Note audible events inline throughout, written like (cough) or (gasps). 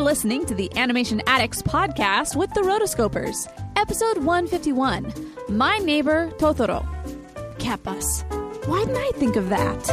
listening to the Animation Addicts podcast with the Rotoscopers, episode 151 My Neighbor Totoro. Bus. Why didn't I think of that?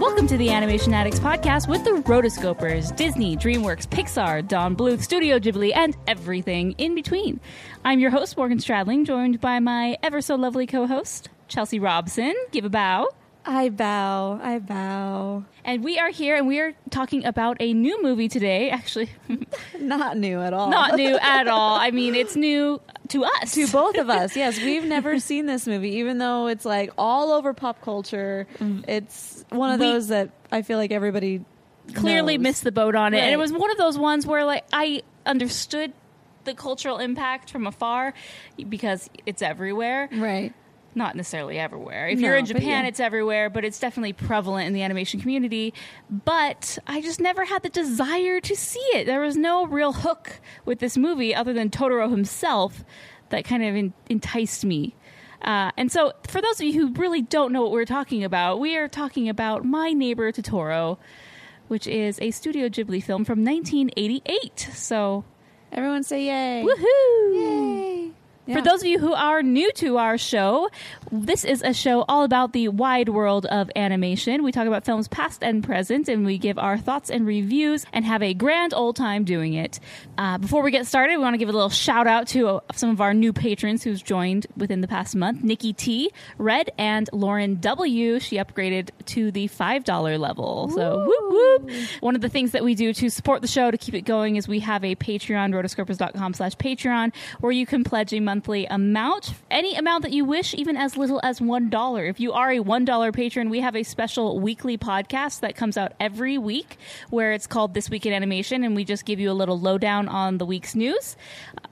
Welcome to the Animation Addicts podcast with the Rotoscopers, Disney, DreamWorks, Pixar, Don Bluth, Studio Ghibli, and everything in between. I'm your host, Morgan Stradling, joined by my ever so lovely co host, Chelsea Robson. Give a bow. I bow. I bow. And we are here and we are talking about a new movie today. Actually, (laughs) Not new at all. not new at all. I mean, it's new to us. to both of us. Yes, (laughs) we've never seen this movie, even though it's like all over pop culture. Mm. It's one of We- those that I feel like everybody clearly knows. missed the boat on it. And it was one of those ones where like I understood the cultural impact from afar because it's everywhere. Right. Not necessarily everywhere. If No, you're in Japan, yeah. it's everywhere, but it's definitely prevalent in the animation community. But I just never had the desire to see it. There was no real hook with this movie other than Totoro himself that kind of en- enticed me. Uh, and so, for those of you who really don't know what we're talking about, we are talking about My Neighbor Totoro, which is a Studio Ghibli film from 1988. So, Everyone say yay. woohoo! Yay. For those of you who are new to our show, this is a show all about the wide world of animation. We talk about films past and present, and we give our thoughts and reviews and have a grand old time doing it. Uh, before we get started, we want to give a little shout out to uh, some of our new patrons who's joined within the past month Nikki T, Red, and Lauren W. She upgraded to the $5 level. So, whoop, whoop. One of the things that we do to support the show to keep it going is we have a Patreon, rotoscopers.com slash Patreon, where you can pledge a monthly amount, any amount that you wish, even as little as $1. If you are a $1 patron, we have a special weekly podcast that comes out every week where it's called This Week in Animation, and we just give you a little lowdown on the week's news.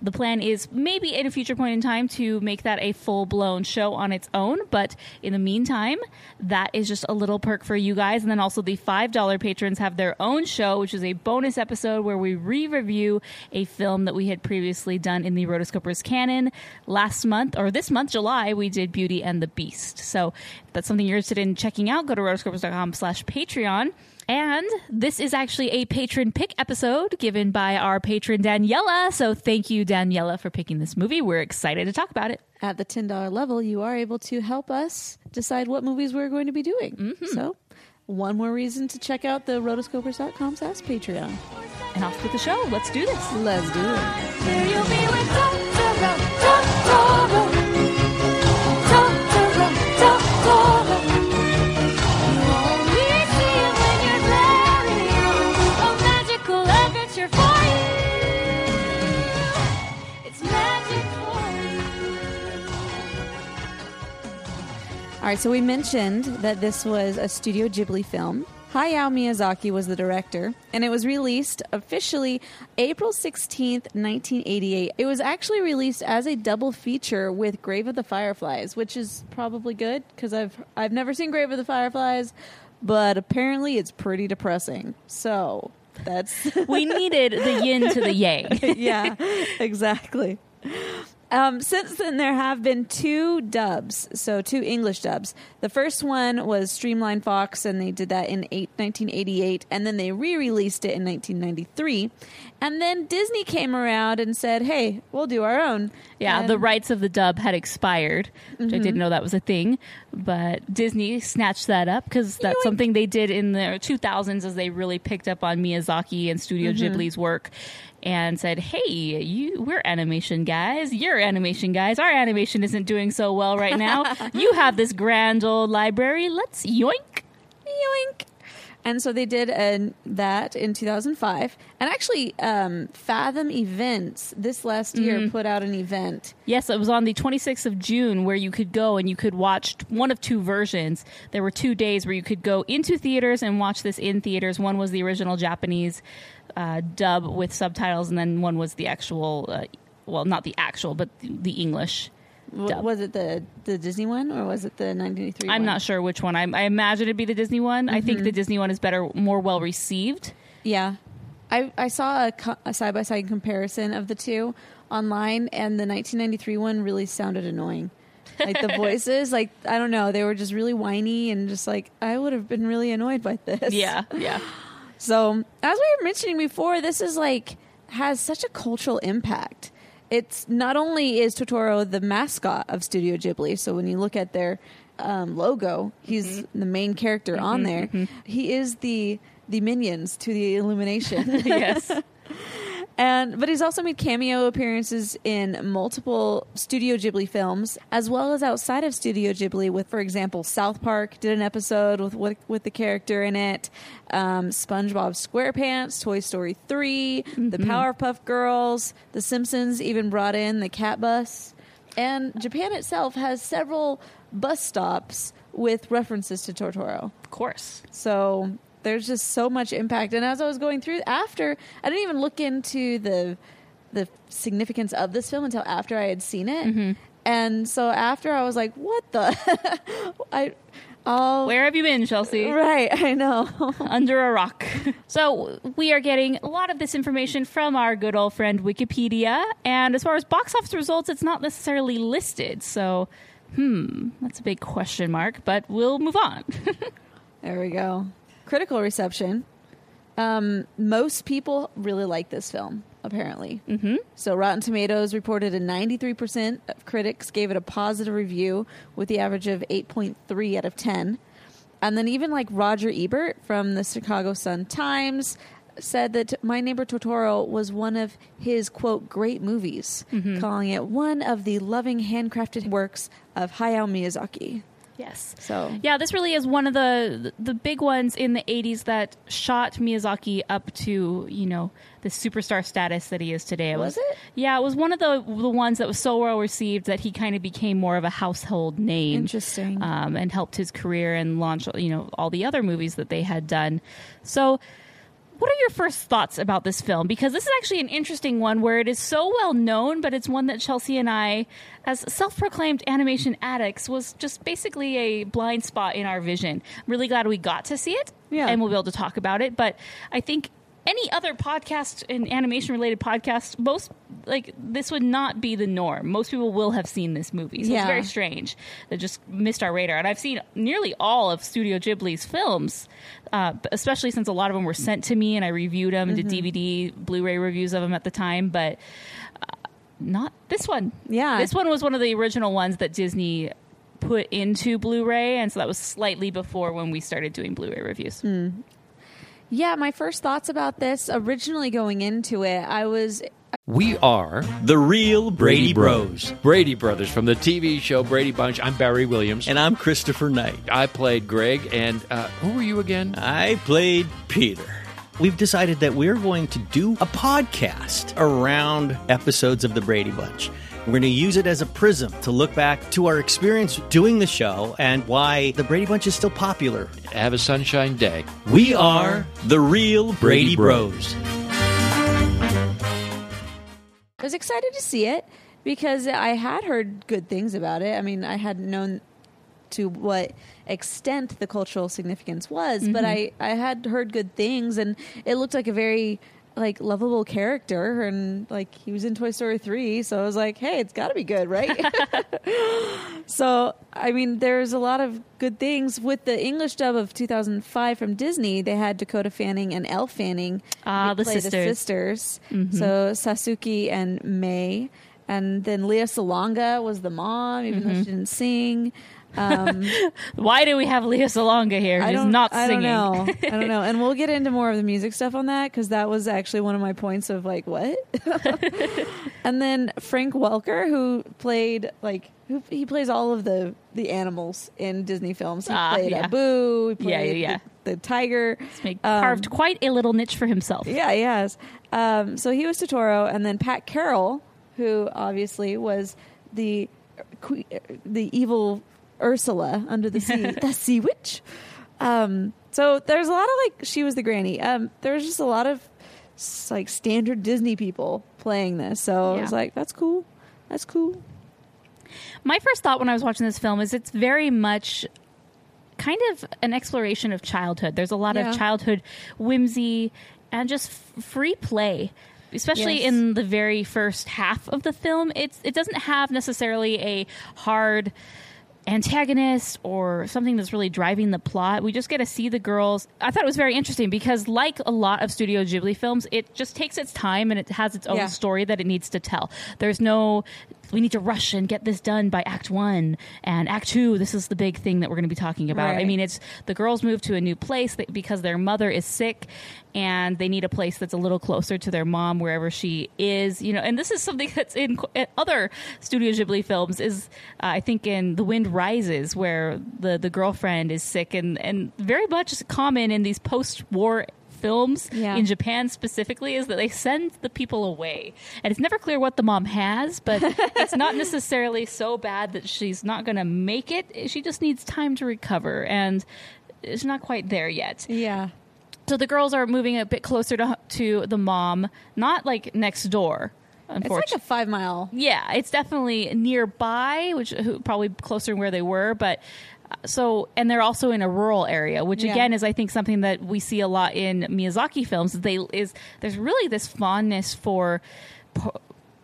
The plan is maybe at a future point in time to make that a full blown show on its own, but in the meantime, that is just a little perk for you guys. And then also the $5 patrons have their own show, which is a bonus episode where we re review a film that we had previously done in the Rotoscopers canon. Last month, or this month, July, we did Beauty and the Beast. So if that's something you're interested in checking out, go to rotoscopers.com slash Patreon. And this is actually a patron pick episode given by our patron Daniela. So thank you, Daniela, for picking this movie. We're excited to talk about it. At the $10 level, you are able to help us decide what movies we're going to be doing. Mm-hmm. So, one more reason to check out the rotoscopers.com slash Patreon. And off with the show. Let's do this. Let's do it. All right, so we mentioned that this was a Studio Ghibli film. Hayao Miyazaki was the director, and it was released officially April 16th, 1988. It was actually released as a double feature with Grave of the Fireflies, which is probably good because I've I've never seen Grave of the Fireflies, but apparently it's pretty depressing. So, that's We needed the yin to the yang. (laughs) yeah, exactly. Um, since then, there have been two dubs, so two English dubs. The first one was Streamline Fox, and they did that in eight, 1988, and then they re released it in 1993. And then Disney came around and said, hey, we'll do our own. Yeah, And- the rights of the dub had expired, which I didn't know that was a thing. But Disney snatched that up because that's something they did in the 2000s as they really picked up on Miyazaki and Studio Ghibli's work and said, "Hey, you, we're animation guys. You're animation guys. Our animation isn't doing so well right now. (laughs) you have this grand old library. Let's yoink." Yoink. And so they did uh, that in 2005. And actually, um, Fathom Events this last year put out an event. Yes, it was on the 26th of June where you could go and you could watch one of two versions. There were two days where you could go into theaters and watch this in theaters. One was the original Japanese uh, dub with subtitles, and then one was the actual, uh, well, not the actual, but the, the English. W- Dub. was it the, the Disney one or was it the 1983 I'm one? not sure which one. I, I imagine it'd be the Disney one. I think the Disney one is better, more well received. Yeah. I, I saw a side-by-side comparison of the two online, and the 1993 one really sounded annoying. Like the (laughs) voices, like, I don't know, they were just really whiny and just like, I would have been really annoyed by this. Yeah, (laughs) yeah. So, as we were mentioning before, this is like has such a cultural impact. It's not only is Totoro the mascot of Studio Ghibli, so when you look at their um, logo, he's mm-hmm. the main character on mm-hmm, there. Mm-hmm. He is the the minions to the illumination. (laughs) yes. (laughs) And but he's also made cameo appearances in multiple Studio Ghibli films, as well as outside of Studio Ghibli. With, for example, South Park did an episode with with, with the character in it. Um, SpongeBob SquarePants, Toy Story 3 The Powerpuff Girls, The Simpsons even brought in the Cat Bus, and Japan itself has several bus stops with references to Totoro. Of course. So there's just so much impact. And as I was going through after, I didn't even look into the the significance of this film until after I had seen it. And so after I was like, what the (laughs) I oh Where have you been, Chelsea? right, I know. (laughs) Under a rock. (laughs) So we are getting a lot of this information from our good old friend Wikipedia. And as far as box office results, it's not necessarily listed. So, hmm, that's a big question mark, but we'll move on. there we go. Critical reception. Um, most people really like this film, apparently. Mm-hmm. So Rotten Tomatoes reported a 93% of critics gave it a positive review with the average of 8.3 out of 10. And then even like Roger Ebert from the Chicago Sun-Times said that My Neighbor Totoro was one of his quote great movies, calling it one of the loving handcrafted works of Hayao Miyazaki. Yes. So Yeah, this really is one of the the big ones in the 80s that shot Miyazaki up to, you know, the superstar status that he is today. Was it? Yeah, it was one of the the ones that was so well received that he kind of became more of a household name. Interesting. Um, and helped his career and launch, you know, all the other movies that they had done. So what are your first thoughts about this film? Because this is actually an interesting one where it is so well known, but it's one that Chelsea and I, as self proclaimed animation addicts, was just basically a blind spot in our vision. I'm really glad we got to see it Yeah. and we'll be able to talk about it. But I think any other podcast and animation related podcast, most like this would not be the norm. Most people will have seen this movie. So Yeah. it's very strange that just missed our radar. And I've seen nearly all of Studio Ghibli's films, uh, especially since a lot of them were sent to me and I reviewed them, did DVD, Blu-ray reviews of them at the time, but uh, not this one. Yeah. this one was one of the original ones that Disney put into Blu-ray, and so that was slightly before when we started doing Blu-ray reviews. Yeah, my first thoughts about this originally going into it, I was We are The real Brady Brady, Bros. Brady Brothers from the TV show Brady Bunch. I'm Barry Williams. And I'm Christopher Knight. I played Greg. And uh, who were you again? I played Peter. We've decided that we're going to do a podcast around episodes of The Brady Bunch. We're going to use it as a prism to look back to our experience doing the show and why The Brady Bunch is still popular. Have a sunshine day. We are the real Brady Bros. I was excited to see it because I had heard good things about it. I mean, I hadn't known to what extent the cultural significance was, but mm-hmm. I I had heard good things, and it looked like a very like lovable character, and like he was in Toy Story three, so I was like, hey, it's got to be good, right? (laughs) so I mean, there's a lot of good things with the English dub of 2005 from Disney. They had Dakota Fanning and Elle Fanning Ah, the sisters. the sisters. So Satsuki and May, and then Lea Salonga was the mom, even though she didn't sing. Um, (laughs) Why do we have Lea Salonga here? I She's don't, not I singing. don't know. I don't know. And we'll get into more of the music stuff on that because that was actually one of my points of like what. (laughs) and then Frank Welker, who played like who he plays all of the the animals in Disney films. He Ah, played yeah. Abu. He played Yeah, yeah, yeah. The, the tiger. Make- Um, carved quite a little niche for himself. Yeah, he has. Um, so he was Totoro, and then Pat Carroll, who obviously was the the evil Ursula under the sea, (laughs) the sea witch. Um, so there's a lot of like she was the granny. Um, there's just a lot of like standard Disney people playing this. So I was like, that's cool. That's cool. My first thought when I was watching this film is it's very much kind of an exploration of childhood. There's a lot Yeah. of childhood whimsy and just f- free play. Especially Yes. in the very first half of the film, it's it doesn't have necessarily a hard antagonist or something that's really driving the plot. We just get to see the girls. I thought it was very interesting because, like a lot of Studio Ghibli films, it just takes its time and it has its own Yeah. story that it needs to tell. There's no, we need to rush and get this done by Act One and Act Two. This is the big thing that we're going to be talking about. I mean, it's the girls move to a new place because their mother is sick and they need a place that's a little closer to their mom wherever she is you know and this is something (laughs) that's in other studio ghibli films is uh, i think in the wind rises where the the girlfriend is sick and and very much common in these post-war films Yeah. in Japan specifically is that they send the people away. And it's never clear what the mom has, but (laughs) it's not necessarily so bad that she's not going to make it. She just needs time to recover and it's not quite there yet. Yeah. So the girls are moving a bit closer to to the mom, not like next door. It's like a five mile. yeah, it's definitely nearby, which who- probably closer to where they were, but. uh, So, and they're also in a rural area, which Yeah. again is, I think, something that we see a lot in Miyazaki films. They is there's really this fondness for po-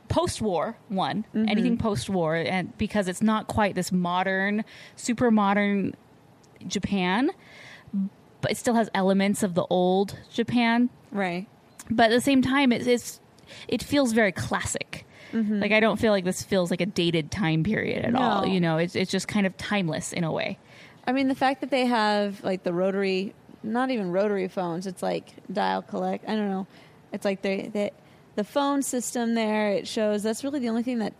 post-war one, Mm-hmm. anything post-war, and because it's not quite this modern, super modern Japan, but it still has elements of the old Japan Right. but at the same time it, it's it feels very classic mm-hmm. like i don't feel like this feels like a dated time period at all you know it's, it's just kind of timeless in a way I mean, the fact that they have like the rotary, not even rotary phones, it's like dial collect. I don't know. It's like they, they the phone system there. It shows that's really the only thing that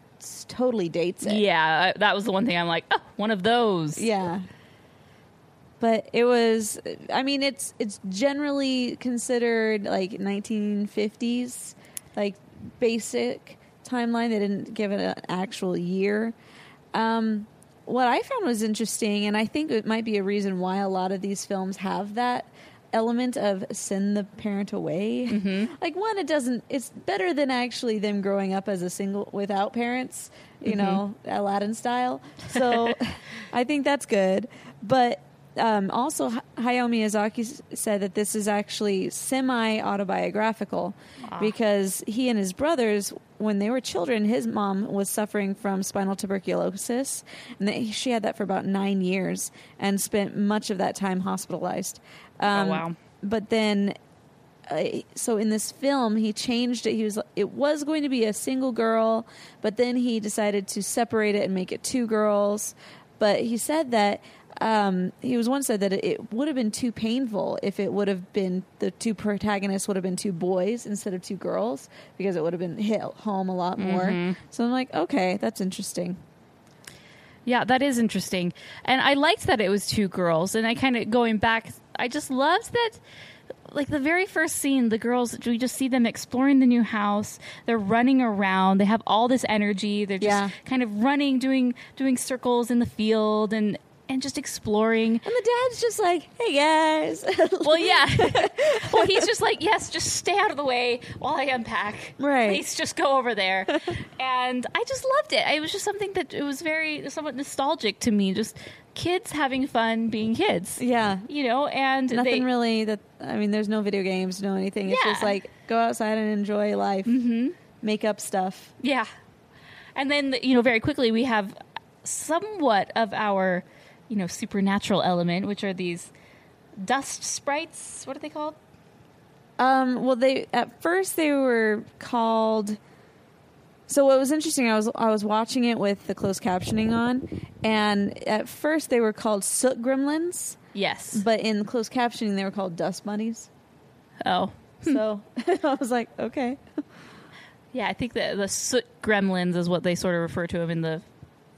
totally dates it. yeah that was the one thing i'm like oh one of those Yeah. But it was I mean it's it's generally considered like 1950s like basic timeline they didn't give it an actual year. Um what I found was interesting and I think it might be a reason why a lot of these films have that element of send the parent away. (laughs) Like one it doesn't it's better than actually them growing up as a single without parents, you know, Aladdin style. So (laughs) I think that's good. But um, also, Hayao Miyazaki said that this is actually semi autobiographical because he and his brothers, when they were children, his mom was suffering from spinal tuberculosis, and they, she had that for about nine years and spent much of that time hospitalized. Um, wow. But then uh, so in this film he changed it he was it was going to be a single girl but then he decided to separate it and make it two girls but he said that um, he was once said that it, would have been too painful if it would have been the two protagonists would have been two boys instead of two girls because it would have been hit home a lot more so i'm like okay that's interesting Yeah, that is interesting. And I liked that it was two girls. And I kind of going back, I just loved that. Like the very first scene, the girls, we just see them exploring the new house. They're running around. They have all this energy. They're just Yeah. kind of running, doing doing circles in the field, and and just exploring. and the dad's just like hey guys (laughs) Well, yeah. (laughs) well, he's just like, yes, just stay out of the way while I unpack. Right. Please just go over there. (laughs) and I just loved it. It was just something that it was very somewhat nostalgic to me. Just kids having fun being kids. yeah You know, and nothing they, really that i mean there's no video games no anything it's Yeah. just like go outside and enjoy life mm-hmm. make up stuff Yeah. And then, you know, very quickly we have somewhat of our, you know, supernatural element, which are these dust sprites. What are they called? um well they at first they were called so what was interesting i was i was watching it with the closed captioning on and at first they were called soot gremlins Yes. but in closed captioning they were called dust bunnies oh. so (laughs) i was like okay Yeah, I think that the soot gremlins is what they sort of refer to them in the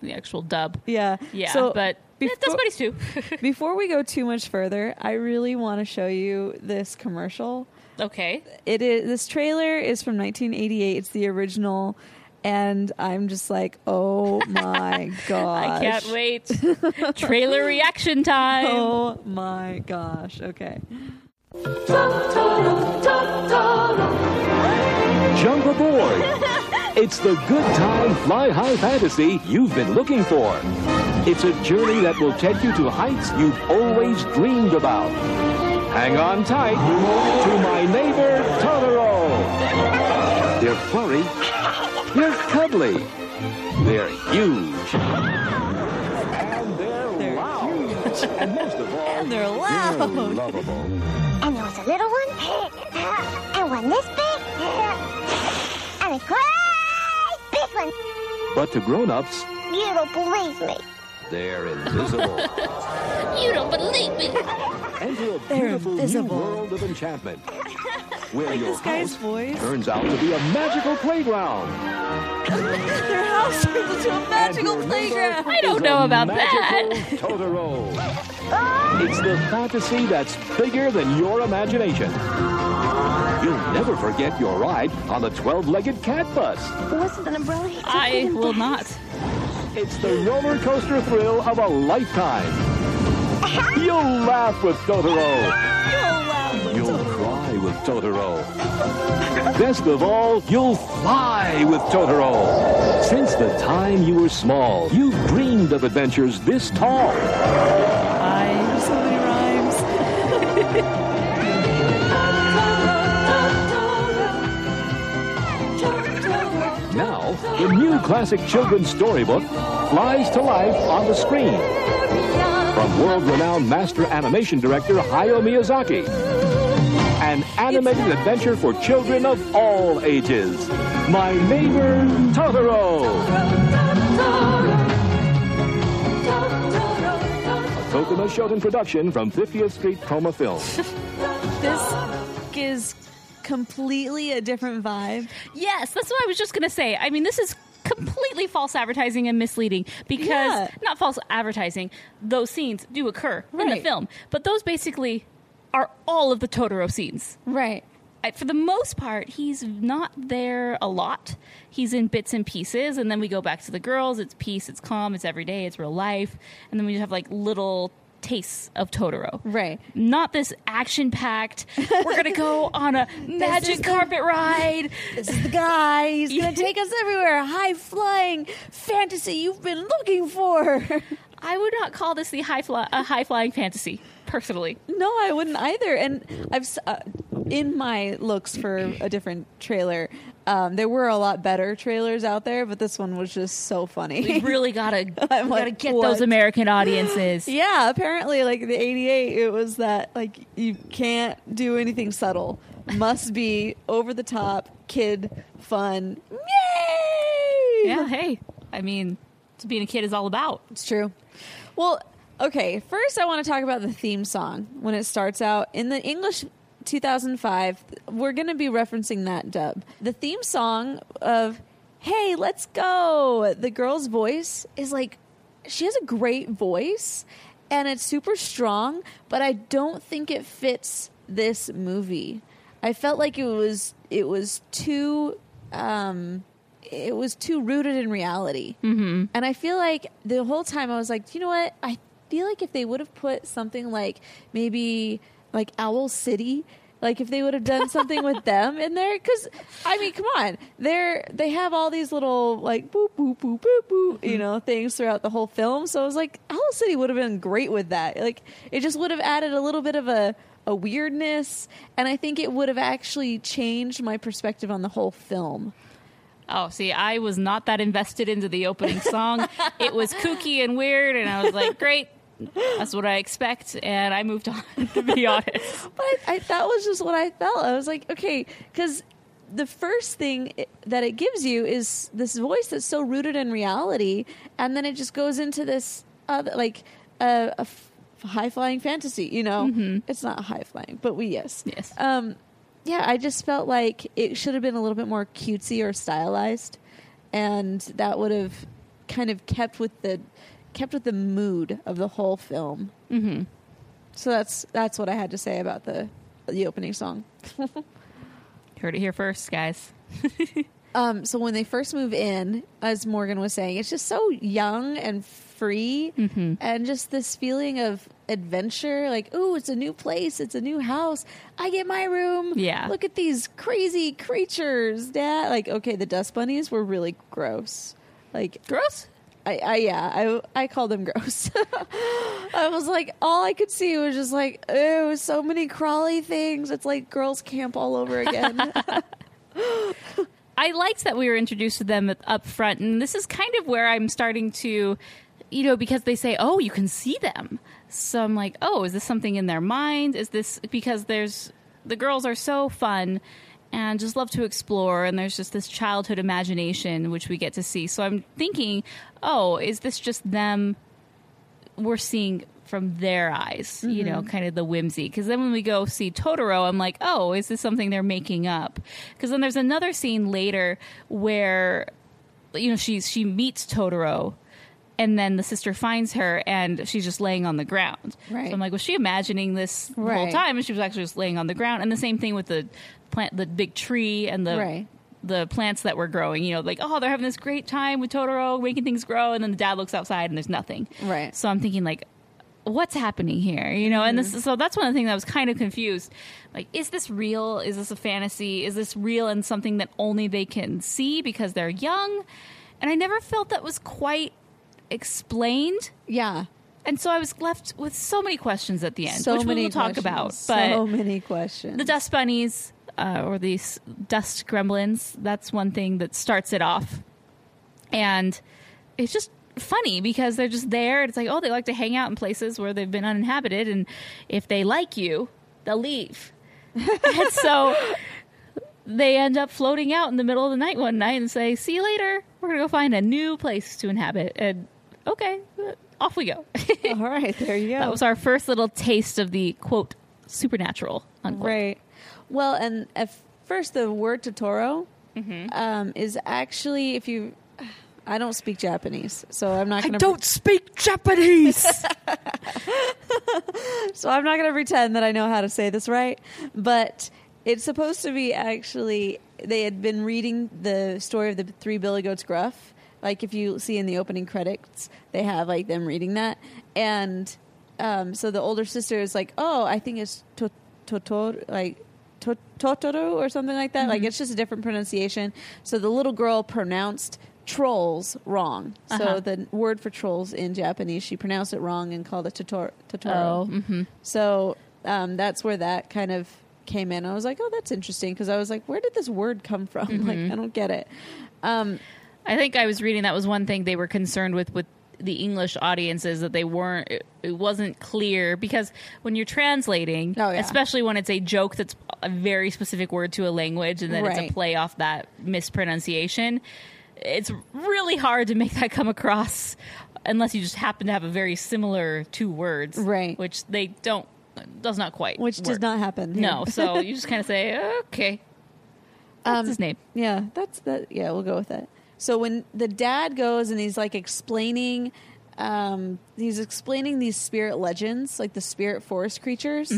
the actual dub. yeah Yeah, so but yeah, before- dust bunnies too. before we go too much further i really want to show you this commercial okay. it is this trailer is from 1988 it's the original and i'm just like oh (laughs) my gosh I can't wait. (laughs) Trailer reaction time. oh my gosh okay Jump aboard! (laughs) It's the good time fly high fantasy you've been looking for. It's a journey that will take you to heights you've always dreamed about. Hang on tight to my neighbor Totoro. They're furry. They're cuddly. They're huge. And (laughs) And they're loud. Huge. (laughs) And most of all, and They're loud. They're lovable. And there was a little one, (laughs) and one this big, and a great big one. But to grown-ups, You don't believe me. They're invisible. (laughs) You don't believe me. Enter a They're beautiful new invisible. world of enchantment. Where your This guy's house voice. turns out to be a magical playground. (laughs) Their house turns into a magical playground. I don't know a about magical Totoro. It's the fantasy that's bigger than your imagination. You'll never forget your ride on the 12-legged cat bus. Wasn't an umbrella? I will not. It's the roller coaster thrill of a lifetime. (laughs) You'll laugh with Totoro. You'll laugh. You'll cry with Totoro. Best of all, you'll fly with Totoro. Since the time you were small, you've dreamed of adventures this tall. The new classic children's storybook flies to life on the screen. From world-renowned master animation director Hayao Miyazaki. An animated adventure for children of all ages. My Neighbor Totoro. A Tokuma Shoten production from 50th Street Chroma Films. (laughs) This is completely a different vibe. Yes, that's what I was just going to say. I mean, this is completely false advertising and misleading because Yeah. not false advertising. Those scenes do occur in the film, but those basically are all of the Totoro scenes. Right. I- For the most part, he's not there a lot. He's in bits and pieces, and then we go back to the girls. It's peace, it's calm, it's everyday, it's real life, and then we just have like little tastes of Totoro. Right. Not this action packed. We're gonna go (laughs) on a magic the- carpet ride. This is the guy. He's going (laughs) to take us everywhere. High flying fantasy you've been looking for. I would not call this the high fly, a high flying fantasy, personally. no, I wouldn't either. And I've uh, in my looks for a different trailer. Um, there were a lot better trailers out there, but this one was just so funny. We really gotta, (laughs) we gotta get what? those American audiences. (gasps) yeah, apparently, like the '88, it was that like you can't do anything subtle. Must be over the top, kid fun. Yay! Yeah, hey, I mean, being a kid is all about. It's true. Well, okay. First, I want to talk about the theme song when it starts out in the English 2005. We're going to be referencing that dub. The theme song of "Hey, let's go." The girl's voice is like she has a great voice and it's super strong, but I don't think it fits this movie. I felt like it was it was too um it was too rooted in reality. Mm-hmm. And I feel like the whole time I was like, you know what? I feel like if they would have put something like maybe like Owl City, like if they would have done (laughs) something with them in there, because I mean, come on, they're they have all these little like boop boop boop boop boop, you mm-hmm. know, things throughout the whole film. So I was like, Owl City would have been great with that. Like it just would have added a little bit of a a weirdness, and I think it would have actually changed my perspective on the whole film. Oh, see, I was not that invested into the opening song. (laughs) it was kooky and weird, and I was like, great. That's what I expect, and I moved on. (laughs) To be (laughs) honest, But I, that was just what I felt. I was like, okay, because the first thing it, that it gives you is this voice that's so rooted in reality, and then it just goes into this other, like a, a f- high flying fantasy. You know, it's not high flying, but we yes, Yes. Um, yeah, I just felt like it should have been a little bit more cutesy or stylized, and that would have kind of kept with the kept with the mood of the whole film. hmm So that's that's what I had to say about the the opening song. (laughs) heard it here first, guys. (laughs) Um, so when they first move in, as Morgan was saying, it's just so young and free, and just this feeling of adventure. Like, ooh, it's a new place, it's a new house. I get my room. Yeah. look at these crazy creatures, Dad. Like, okay, the dust bunnies were really gross. Like, Gross. I, I yeah, I I called them gross. (laughs) I was like, all I could see was just like, oh, so many crawly things. It's like girls' camp all over again. (laughs) (laughs) I liked that we were introduced to them up front, and this is kind of where I'm starting to, you know, because they say, "Oh, you can see them." So I'm like, oh, is this something in their mind? Is this because there's the girls are so fun and just love to explore, and there's just this childhood imagination which we get to see. So I'm thinking, oh, is this just them? We're seeing from their eyes, you mm-hmm. know, kind of the whimsy. Because then when we go see Totoro, I'm like, oh, is this something they're making up? Because then there's another scene later where, you know, she's she meets Totoro. And then the sister finds her, and she's just laying on the ground. Right. So I'm like, was she imagining this the whole time? And she was actually just laying on the ground. And the same thing with the plant, the big tree, and the Right. the plants that were growing. You know, like oh, they're having this great time with Totoro, making things grow, and then the dad looks outside and there's nothing. Right. So I'm thinking like, what's happening here? You know, and Mm-hmm. this so that's one of the things I was kind of confused. Like, is this real? Is this a fantasy? Is this real and something that only they can see because they're young? And I never felt that was quite explained. Yeah. And so I was left with so many questions at the end, So which many we will talk questions. about. But so many questions. the dust bunnies uh, or these dust gremlins that's one thing that starts it off and it's just funny because they're just there it's like oh they like to hang out in places where they've been uninhabited and if they like you they'll leave (laughs) and so they end up floating out in the middle of the night one night and say see you later we're gonna go find a new place to inhabit and okay off we go All right, there you (laughs) go. that was our first little taste of the quote supernatural unquote. Right. Well, and at first, the word Totoro Mm-hmm. um, is actually, if you, I don't speak Japanese, so I'm not I going to. don't speak Japanese. (laughs) So I'm not going to pretend that I know how to say this right, but it's supposed to be actually. They had been reading the story of the three Billy Goats Gruff. Like if you see in the opening credits, they have like them reading that, and um, so the older sister is like, "Oh, I think it's Totoro, like to- Totoro or something like that. Like it's just a different pronunciation." So the little girl pronounced trolls wrong. Uh-huh. So the word for trolls in Japanese, she pronounced it wrong and called it Totoro. Totoro. Oh, hmm So um, that's where that kind of came in. I was like, oh, that's interesting because I was like, where did this word come from? (laughs) Like, I don't get it. Um, I think I was reading that was one thing they were concerned with with the English audiences that they weren't it, it wasn't clear because when you're translating, Oh, yeah. especially when it's a joke that's a very specific word to a language and then it's a play off that mispronunciation, it's really hard to make that come across unless you just happen to have a very similar two words, Right. Which they don't does not quite which does not happen. here. No, so (laughs) you just kind of say, okay, that's Um, his name. Yeah, that's that. Yeah, we'll go with that. So when the dad goes and he's like explaining, um, he's explaining these spirit legends, like the spirit forest creatures,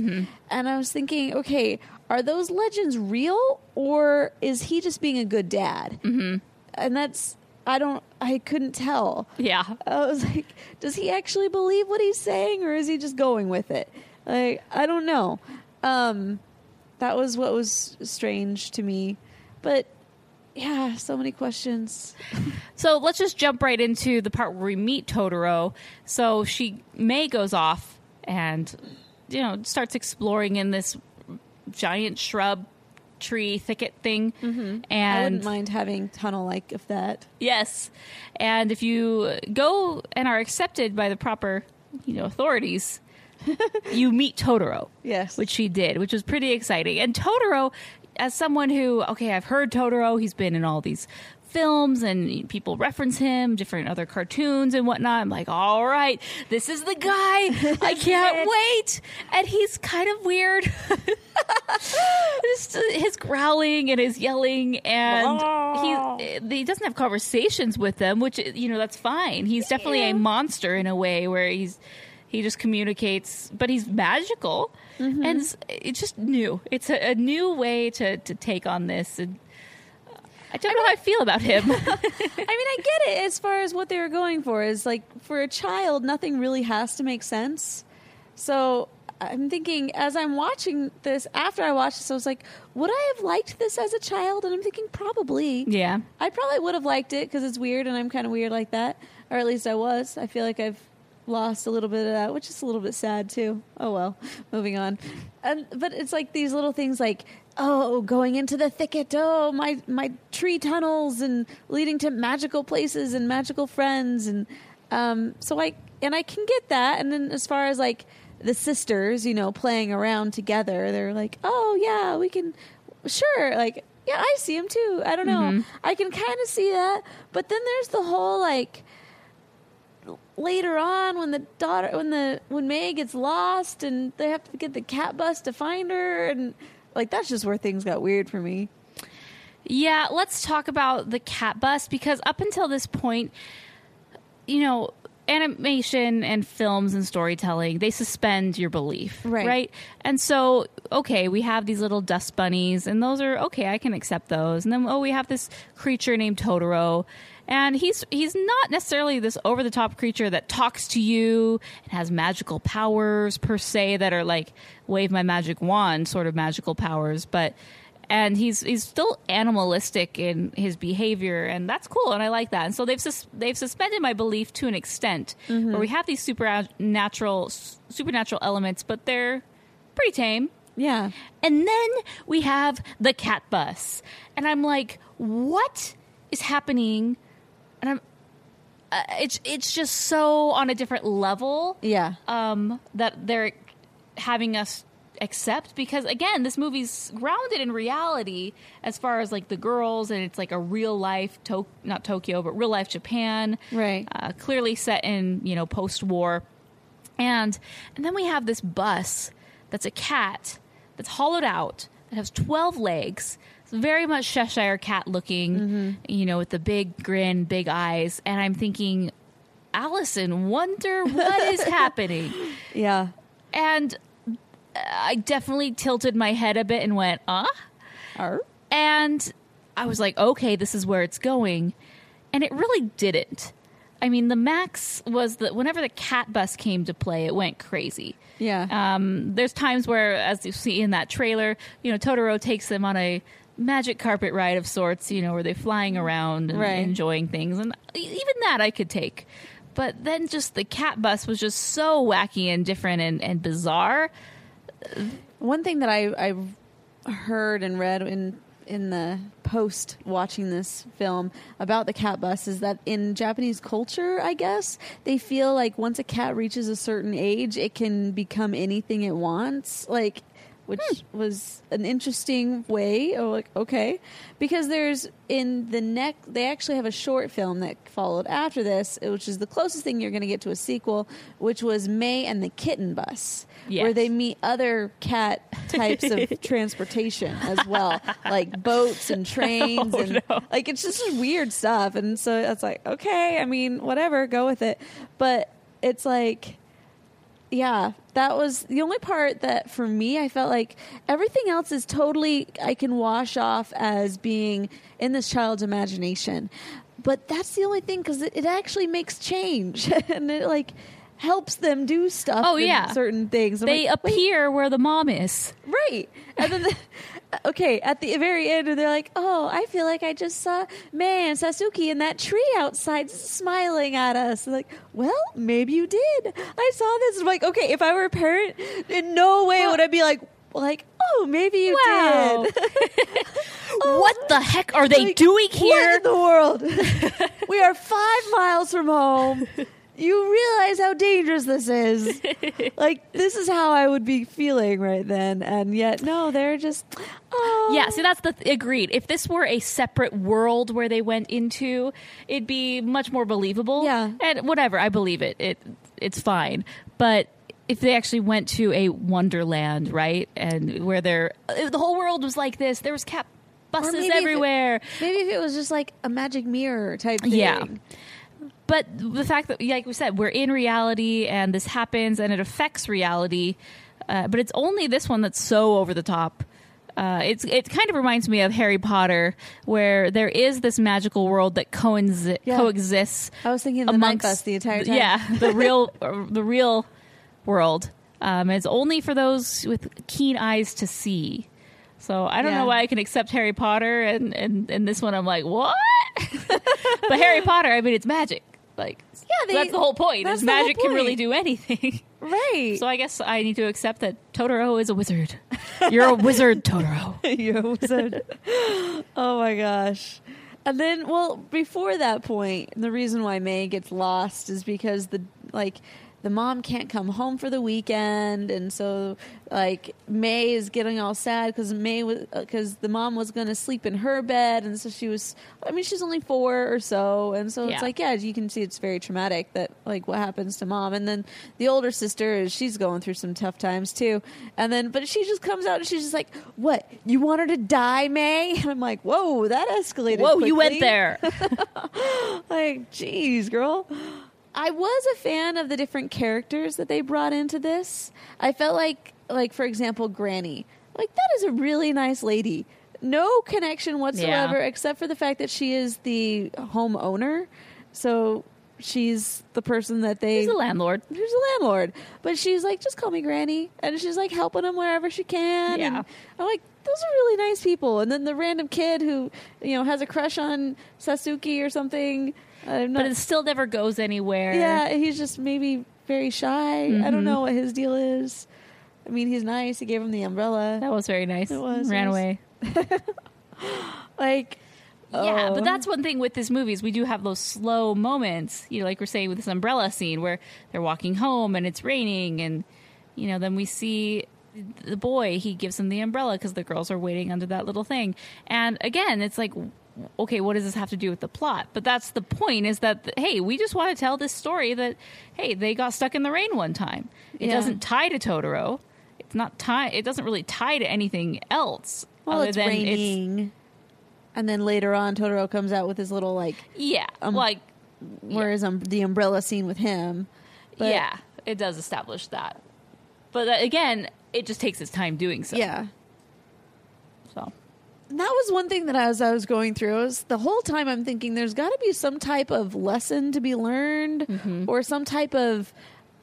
and I was thinking, okay, are those legends real or is he just being a good dad? Mm-hmm. And that's I don't I couldn't tell. Yeah, I was like, does he actually believe what he's saying, or is he just going with it? Like, I don't know. Um, that was what was strange to me, but yeah, so many questions. So let's just jump right into the part where we meet Totoro. So she May goes off and you know starts exploring in this giant shrub tree thicket thing. Mm-hmm. I wouldn't mind having tunnel like of that. yes, and if you go and are accepted by the proper you know authorities, (laughs) you meet Totoro. Yes, which she did, which was pretty exciting. And Totoro, as someone who, okay, I've heard Totoro, he's been in all these films and people reference him, different other cartoons and whatnot. I'm like, all right, this is the guy. (laughs) I can't wait. And he's kind of weird. (laughs) Just his growling and his yelling, and he he doesn't have conversations with them, which you know that's fine. He's definitely a monster in a way where he's he just communicates, but he's magical, mm-hmm. and it's, it's just new. It's a, a new way to to take on this, and uh, I don't know how I feel about him. (laughs) I mean, I get it as far as what they were going for. Is like for a child, nothing really has to make sense. So I'm thinking as I'm watching this, after I watched this, I was like, would I have liked this as a child? And I'm thinking probably. yeah, I probably would have liked it because it's weird and I'm kind of weird like that. Or at least I was. I feel like I've lost a little bit of that, which is a little bit sad too. Oh well, (laughs) moving on. And but it's like these little things like oh, going into the thicket, oh my my tree tunnels and leading to magical places and magical friends and um so I and I can get that. And then as far as like the sisters, you know, playing around together, they're like, oh yeah, we can, sure, like yeah, I see him too. I don't know, I can kind of see that. But then there's the whole like later on when the daughter when the when May gets lost and they have to get the cat bus to find her and like that's just where things got weird for me. Yeah, let's talk about the cat bus because up until this point, you know, animation and films and storytelling, they suspend your belief. Right. Right. And so, okay, we have these little dust bunnies, and those are okay, I can accept those. And then, oh, we have this creature named Totoro. And he's he's not necessarily this over the top creature that talks to you and has magical powers per se that are like wave my magic wand sort of magical powers, but and he's he's still animalistic in his behavior, and that's cool, and I like that. And so they've sus- they've suspended my belief to an extent where mm-hmm. we have these supernatural supernatural elements, but they're pretty tame. Yeah. And then we have the cat bus, and I'm like, what is happening? And I'm. Uh, it's it's just so on a different level Yeah. um, that they're having us accept because again this movie's grounded in reality as far as like the girls and it's like a real life to- not tokyo but real life japan Right. uh, clearly set in you know post-war and and then we have this bus that's a cat that's hollowed out that has 12 legs very much cheshire cat looking you know with the big grin big eyes and i'm thinking allison wonder what is (laughs) happening yeah. and I definitely tilted my head a bit and went, "Ah," and I was like, "Okay, this is where it's going," and it really didn't. I mean, the max was that whenever the cat bus came to play, it went crazy. Yeah. Um, there's times where, as you see in that trailer, you know, Totoro takes them on a magic carpet ride of sorts, you know, where they're flying around and Right. enjoying things. And even that I could take. But then just the cat bus was just so wacky and different and, and bizarre. One thing that I, I heard and read in in the post watching this film about the cat bus is that in Japanese culture, I guess they feel like once a cat reaches a certain age, it can become anything it wants. Like which hmm. was an interesting way. Oh, like okay, because there's in the neck they actually have a short film that followed after this, which is the closest thing you're going to get to a sequel, which was May and the Kitten Bus, where they meet other cat types of (laughs) transportation as well, like boats and (laughs) trains, and like it's just weird stuff. And so it's like, okay, I mean, whatever, go with it. But it's like, yeah, that was the only part that for me I felt like everything else is totally I can wash off as being in this child's imagination. But that's the only thing because it, it actually makes change (laughs) and it like helps them do stuff. Oh, yeah. certain things. I'm They like, appear where the mom is. Right. And then, the, okay, at the very end, they're like, oh, I feel like I just saw May and Satsuki in that tree outside smiling at us. Like, well, maybe you did. I saw this. I'm like, okay, if I were a parent, in no way would I be like, like, oh, maybe you Wow. did. (laughs) Oh, what the heck are they Like, doing What here? in the world? (laughs) we are five miles from home. You realize how dangerous this is. (laughs) like this is how I would be feeling right then, and yet no, they're just. Oh, Yeah, see, that's the th- agreed. If this were a separate world where they went into, it'd be much more believable. Yeah. and whatever, I believe it. It it's fine. But if they actually went to a Wonderland, right, and where they're the whole world was like this, there was cat buses maybe if it- everywhere. Maybe if it was just like a magic mirror type thing. Yeah. But the fact that, like we said, we're in reality and this happens and it affects reality, uh, but it's only this one that's so over the top. Uh, it's it kind of reminds me of Harry Potter, where there is this magical world that Yeah. coexists. I was thinking the night bus the entire time. Yeah, the (laughs) real the real world. Um, it's only for those with keen eyes to see. So I don't Yeah. know why I can accept Harry Potter and, and, and this one I'm like, what? (laughs) but Harry Potter, I mean, it's magic. Like, Yeah, they- that's the whole point. Is magic can really do anything. (laughs) Right. so I guess I need to accept that Totoro is a wizard. (laughs) You're a wizard, Totoro. (laughs) You're a wizard. oh my gosh. And then, well, before that point, the reason why May gets lost is because the like the mom can't come home for the weekend, and so like May is getting all sad because May was because uh, the mom was going to sleep in her bed, and so she was. I mean, she's only four or so, and so Yeah. it's like yeah, you can see it's very traumatic that like what happens to mom, and then the older sister is she's going through some tough times too, and then but she just comes out and she's just like, "What? You want her to die, May?" (laughs) And I'm like, "Whoa, that escalated." Whoa, you went there. (laughs) like, geez, girl. I was a fan of the different characters that they brought into this. I felt like, like for example, Granny. Like that is a really nice lady. No connection whatsoever, Yeah. except for the fact that she is the homeowner. So she's the person that they He's a landlord. She's a landlord, but she's like, just call me Granny, and she's like helping him wherever she can. Yeah. And I'm like, those are really nice people. And then the random kid who, you know, has a crush on Satsuki or something. Not, But it still never goes anywhere. yeah, he's just maybe very shy. I Mm-hmm. don't know what his deal is. I mean, he's nice. He gave him the umbrella. That was very nice. It was, Ran away. (laughs) Like, Yeah, oh. but that's oh. one thing with this movie is we do have those slow moments. You know, like we're saying with this umbrella scene where they're walking home and it's raining, and you know, then we see the boy. He gives him the umbrella because the girls are waiting under that little thing. And again, it's like, okay, what does this have to do with the plot? But that's the point: is that hey, we just want to tell this story that hey, they got stuck in the rain one time. It Yeah. doesn't tie to Totoro. It's not tie. It doesn't really tie to anything else. well, other it's than raining. And then later on, Totoro comes out with his little like, yeah, Um, like whereas um, the umbrella scene with him. But- yeah, it does establish that. But uh, again, it just takes its time doing so. Yeah. So that was one thing that as I was going through, was the whole time I'm thinking there's got to be some type of lesson to be learned Mm-hmm. or some type of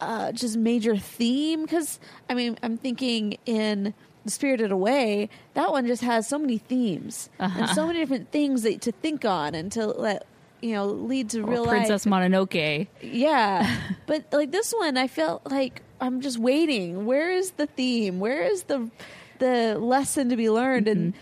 uh, just major theme. Because, I mean, I'm thinking in Spirited Away, that one just has so many themes Uh-huh. and so many different things that, to think on and to let, you know, lead to or real Princess life. Mononoke. Yeah. (laughs) but like this one, I felt like I'm just waiting. Where is the theme? Where is the the lesson to be learned? And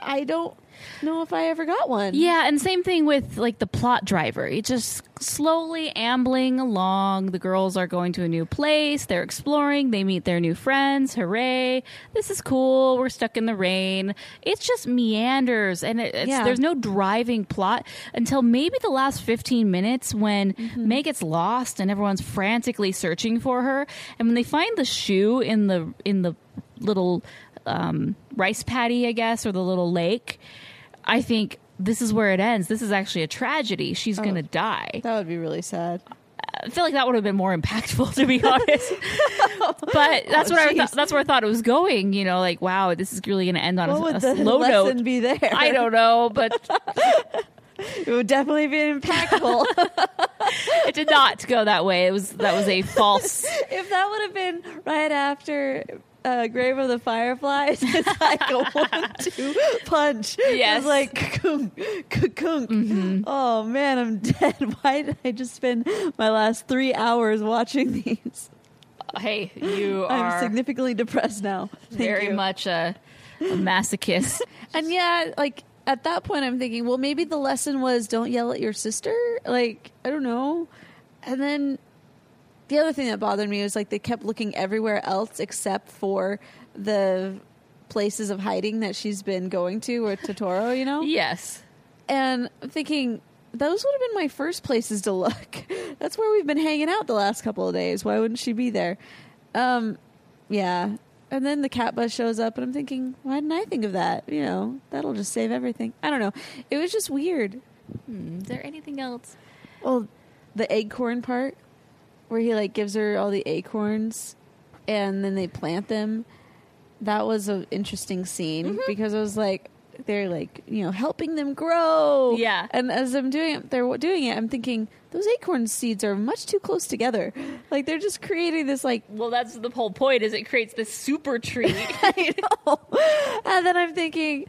I don't know if I ever got one. Yeah, and same thing with like the plot driver. It's just slowly ambling along. The girls are going to a new place. They're exploring. They meet their new friends. Hooray! This is cool. We're stuck in the rain. It's just meanders, and it, it's, Yeah. there's no driving plot until maybe the last 15 minutes when May gets lost and everyone's frantically searching for her. And when they find the shoe in the in the little um, rice paddy, I guess, or the little lake. I think this is where it ends. This is actually a tragedy. She's oh. going to die. That would be really sad. I feel like that would have been more impactful, to be (laughs) honest. but (laughs) oh, that's Oh, what I jeez. thought. That's where I thought it was going. You know, like wow, this is really going to end on What a, a (laughs) lesson note. be there? I don't know, but It would definitely be impactful. it did not go that way. It was that was a false. if that would have been right after uh, Grave of the Fireflies, (laughs) it's like a one-two punch. Yes. It's like kunk, kunk. Oh man, I'm dead. (laughs) Why did I just spend my last three hours watching these? Hey, you I'm significantly depressed now. Thank very you. much a, a masochist. (laughs) And yeah, like at that point, I'm thinking, well, maybe the lesson was don't yell at your sister. Like I don't know. And then the other thing that bothered me was like they kept looking everywhere else except for the places of hiding that she's been going to or Totoro, you know. yes. And I'm thinking those would have been my first places to look. (laughs) That's where we've been hanging out the last couple of days. Why wouldn't she be there? Um, yeah. And then the cat bus shows up, and I'm thinking, why didn't I think of that? You know, that'll just save everything. I don't know. It was just weird. Is there anything else? Well, the acorn part, where he like gives her all the acorns, and then they plant them. That was an interesting scene mm-hmm. because it was like they're like you know helping them grow. Yeah. and as I'm doing it, they're doing it. I'm thinking those acorn seeds are much too close together. Like they're just creating this like Well, that's the whole point. Is it creates this super tree? (laughs) I know. And then I'm thinking,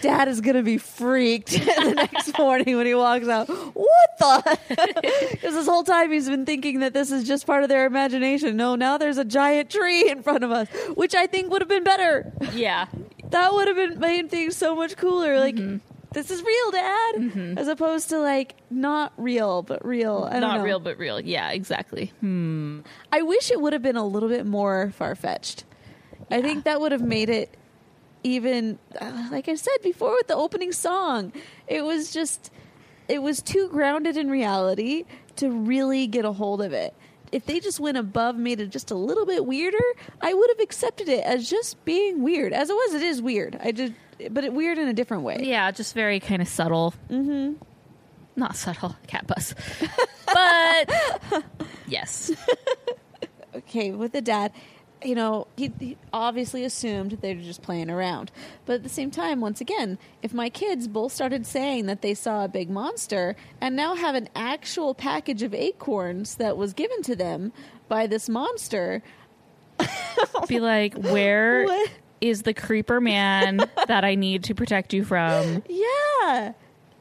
Dad is gonna be freaked (laughs) the next morning when he walks out. What the? (laughs) Because this whole time he's been thinking that this is just part of their imagination. No, now there's a giant tree in front of us, which I think would have been better. yeah. That would have been made things so much cooler. Like this is real, Dad, as opposed to like not real but real. I don't Not know. real, but real. Yeah, exactly. Hmm. I wish it would have been a little bit more far fetched. I think that would have made it even, uh, like I said before with the opening song, it was just, it was too grounded in reality to really get a hold of it. If they just went above, made it just a little bit weirder, I would have accepted it as just being weird. As it was, it is weird. I just, but it weird in a different way. Yeah, just very kind of subtle. Mm-hmm. Not subtle, cat bus. (laughs) but yes. (laughs) okay, with the dad, you know, he, he obviously assumed they were just playing around. But at the same time, once again, if my kids both started saying that they saw a big monster and now have an actual package of acorns that was given to them by this monster, Be like, (laughs) where is What? the creeper man that I need to protect you from? yeah.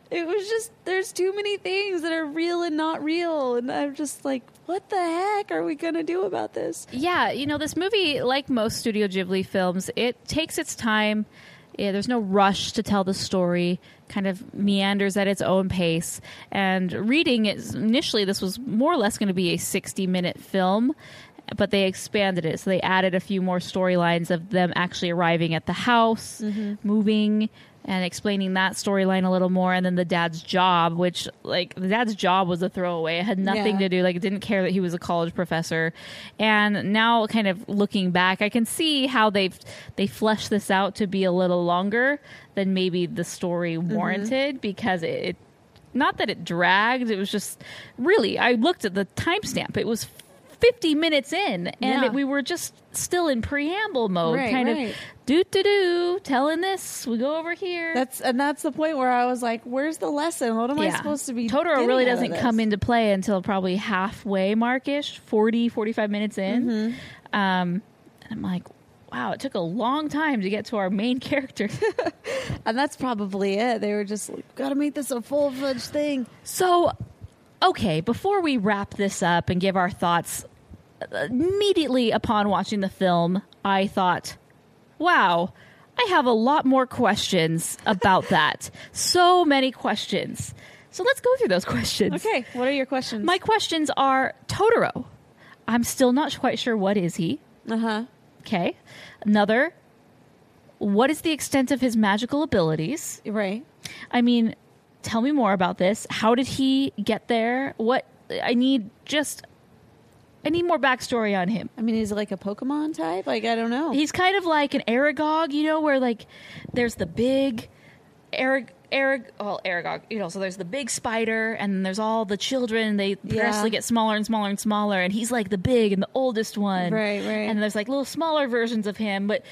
It was just there's too many things that are real and not real and I'm just like what the heck are we going to do about this? Yeah, you know, this movie, like most Studio Ghibli films, it takes its time. Yeah, there's no rush to tell the story. Kind of meanders at its own pace. And reading it initially, this was more or less going to be a 60 minute film, but they expanded it. So they added a few more storylines of them actually arriving at the house, mm-hmm. moving, and explaining that storyline a little more. And then the dad's job, which, like, the dad's job was a throwaway. It had nothing Yeah. to do, like, it didn't care that he was a college professor. And now, kind of looking back, I can see how they've they fleshed this out to be a little longer than maybe the story mm-hmm. warranted because it, it not that it dragged it was just really i looked at the timestamp it was 50 minutes in and Yeah. we were just still in preamble mode Right, kind right. of do do do telling this we go over here That's and that's the point where I was like, "Where's the lesson? What am I supposed to be?" Totoro really doesn't come into play until probably halfway markish, 40, 45 minutes in. Mm-hmm. Um, and I'm like, wow, it took a long time to get to our main (laughs) character. (laughs) and that's probably it. They were just like, "Got to make this a full fledged thing." So, okay, before we wrap this up and give our thoughts, immediately upon watching the film, I thought, wow, I have a lot more questions about (laughs) that. So many questions. So let's go through those questions. Okay, what are your questions? My questions are Totoro. I'm still not quite sure what is he. uh huh. Okay. Another, what is the extent of his magical abilities? Right. I mean, tell me more about this. How did he get there? What I need just I need more backstory on him. I mean, is it like a Pokemon type? Like I don't know. He's kind of like an Aragog, you know, where like there's the big Arag Arag well Aragog, you know, so there's the big spider and then there's all the children, they progressively get smaller and smaller and smaller and he's like the big and the oldest one. Right, right. And there's like little smaller versions of him, but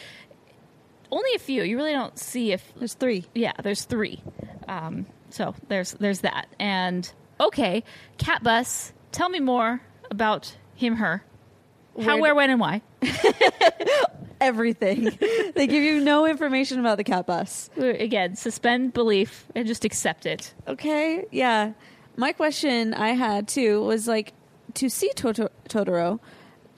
only a few. You really don't see if There's three. yeah, there's three. Um, so there's there's that. And okay, cat bus. Tell me more about him, her. How, Where- where, when, and why. (laughs) Everything. (laughs) they give you no information about the cat bus. Again, suspend belief and just accept it. Okay. Yeah. My question I had too was like to see Toto- Totoro.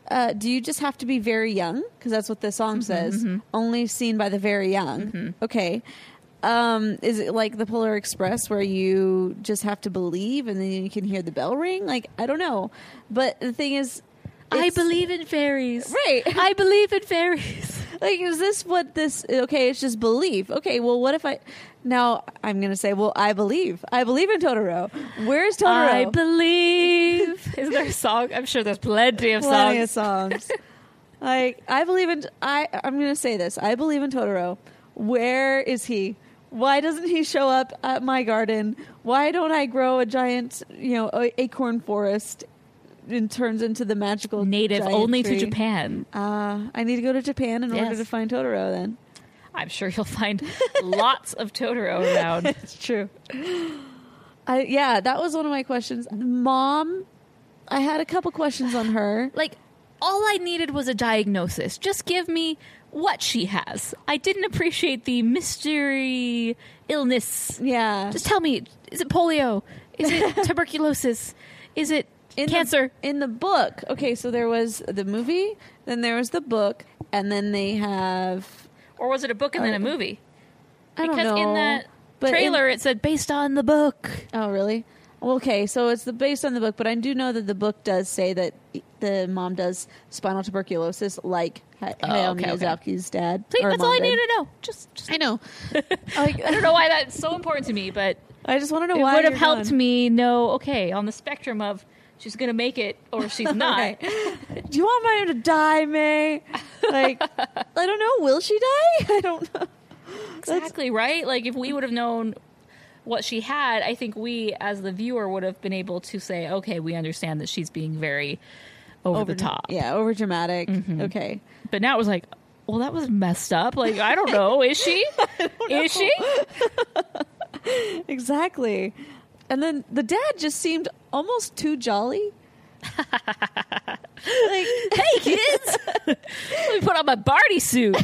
Uh, do you just have to be very young? Because that's what the song mm-hmm, says. Mm-hmm. Only seen by the very young. Mm-hmm. Okay. Um, is it like the Polar Express where you just have to believe and then you can hear the bell ring? Like I don't know, but the thing is, I believe in fairies. Right. (laughs) I believe in fairies. (laughs) Like, is this what this? Okay, it's just belief. Okay, well, what if I? Now I'm gonna say, well, I believe. I believe in Totoro. Where's Totoro? I believe. (laughs) Is there a song? I'm sure there's plenty of Plenty of songs. songs. like I believe in. I I'm gonna say this. I believe in Totoro. Where is he? Why doesn't he show up at my garden? Why don't I grow a giant, you know, acorn forest? And turns into the magical Native only tree? to Japan. Uh, I need to go to Japan in order to find Totoro. Then I'm sure you'll find (laughs) lots of Totoro around. (laughs) It's true. I yeah, that was one of my questions. Mom, I had a couple questions on her. like all I needed was a diagnosis. Just give me what she has. I didn't appreciate the mystery illness. Yeah, Just tell me, is it polio? Is it (laughs) tuberculosis? Is it in cancer? the, in the book. Okay, so there was the movie, then there was the book, and then they have or was it a book and then a uh, movie? I don't Because know. in that But in- trailer it said based on the book. Oh, really? Okay, so it's the based on the book, but I do know that the book does say that the mom does spinal tuberculosis, like Ha- Oh, Hayao okay, okay. Miyazaki's dad. See, or that's all I did. need to know. Just, just I know. (laughs) like, I don't know why that's so important to me, but I just want to know it why would have helped going. me know. Okay, on the spectrum of she's gonna make it or she's (laughs) not. Okay. (laughs) Do you want Maya to die, May? Like, I don't know. Will she die? I don't know. Exactly right. Like if we would have known what she had, I think we, as the viewer, would have been able to say, "Okay, we understand that she's being very over, the top." Yeah, over dramatic. Mm-hmm. Okay. But now it was like, "Well, that was messed up." Like I don't know. Is she? (laughs) Is she? (laughs) Exactly. And then the dad just seemed almost too jolly. (laughs) like, Hey kids, let me put on my Barney suit.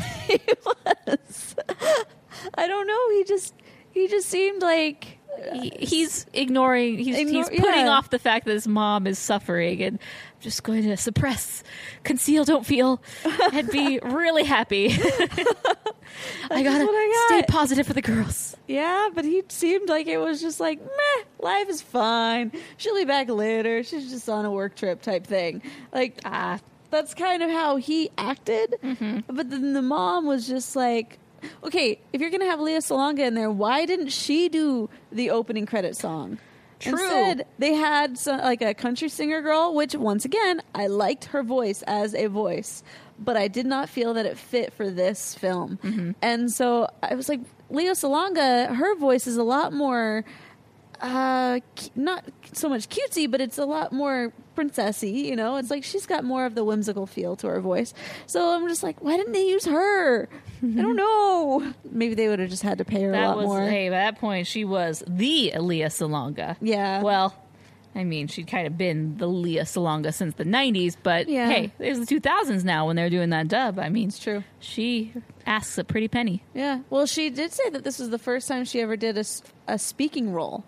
I don't know. He just he just seemed like He, he's ignoring. He's, Ignore- he's putting yeah. off the fact that his mom is suffering and just going to suppress, conceal, don't feel, and be (laughs) really happy. (laughs) I gotta I stay positive for the girls. yeah, but he seemed like it was just like meh, life is fine. She'll be back later. She's just on a work trip type thing. Like Ah, that's kind of how he acted. Mm-hmm. But then the mom was just like, okay, if you're gonna have Lea Salonga in there, why didn't she do the opening credit song? True. Instead, they had some, like a country singer girl, which once again I liked her voice as a voice, but I did not feel that it fit for this film. Mm-hmm. And so I was like, Lea Salonga, her voice is a lot more uh not so much cutesy but it's a lot more princessy you know it's like she's got more of the whimsical feel to her voice so i'm just like why didn't they use her i don't (laughs) know maybe they would have just had to pay her a that lot was more hey. At that point, she was the Lea Salonga. Yeah. Well, I mean, she'd kind of been the Lea Salonga since the '90s, but Yeah. hey, it was the 2000s now when they're doing that dub. I mean, it's true she asks a pretty penny. yeah well she did say that this was the first time she ever did a, a speaking role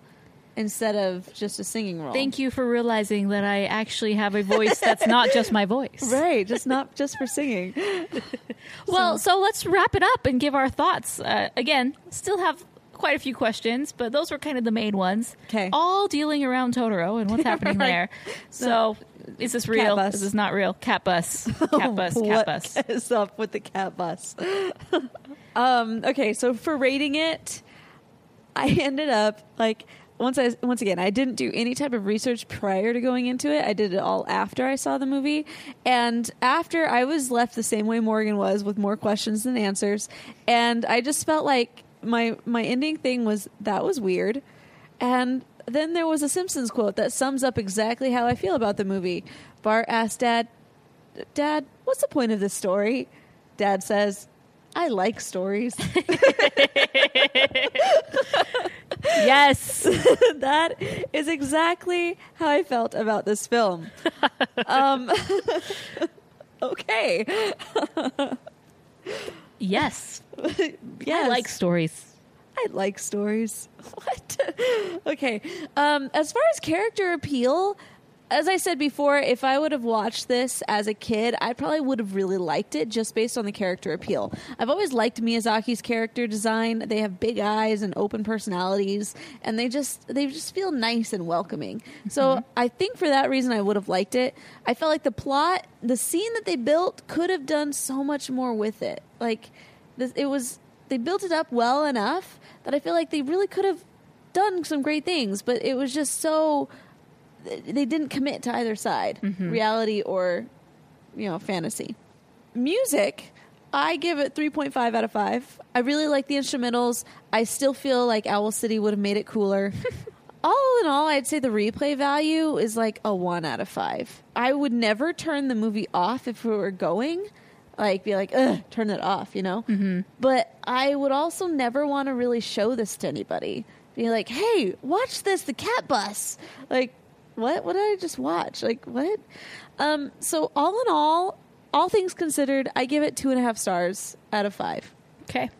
instead of just a singing role Thank you for realizing that I actually have a voice that's not just my voice. (laughs) right just not just for singing (laughs) Well, so let's wrap it up and give our thoughts. Uh, again, still have quite a few questions, but those were kind of the main ones. 'Kay. All dealing around Totoro and what's (laughs) happening Right. there. So, is this real? bus. Is this not real? Cat bus. Cat bus. Cat what bus. is up with the cat bus? um, okay, so for rating it, I ended up like once I once again I didn't do any type of research prior to going into it. I did it all after I saw the movie, and after I was left the same way Morgan was with more questions than answers, and I just felt like my my ending thing was that was weird, and then there was a Simpsons quote that sums up exactly how I feel about the movie. Bart asked Dad, Dad, what's the point of this story? Dad says, I like stories. (laughs) (laughs) Yes. (laughs) that is exactly how I felt about this film. (laughs) um, (laughs) okay. yes. Yes. I like stories. I like stories. What? okay. Um, as far as character appeal, as I said before, if I would have watched this as a kid, I probably would have really liked it just based on the character appeal. I've always liked Miyazaki's character design. They have big eyes and open personalities, and they just they just feel nice and welcoming. So mm-hmm. I think for that reason, I would have liked it. I felt like the plot, the scene that they built, could have done so much more with it. Like this, it was they built it up well enough that I feel like they really could have done some great things, but it was just so they didn't commit to either side, reality or you know, fantasy. Music, I give it 3.5 out of 5. I really like the instrumentals. I still feel like Owl City would have made it cooler. (laughs) all in all, I'd say the replay value is like a 1 out of 5. I would never turn the movie off if we were going. Like, be like, ugh, turn it off, you know? Mm-hmm. But I would also never want to really show this to anybody. Be like, hey, watch this, the cat bus. Like, what? What did I just watch? Like, what? Um, so, all in all, all things considered, I give it two and a half stars out of five. Okay.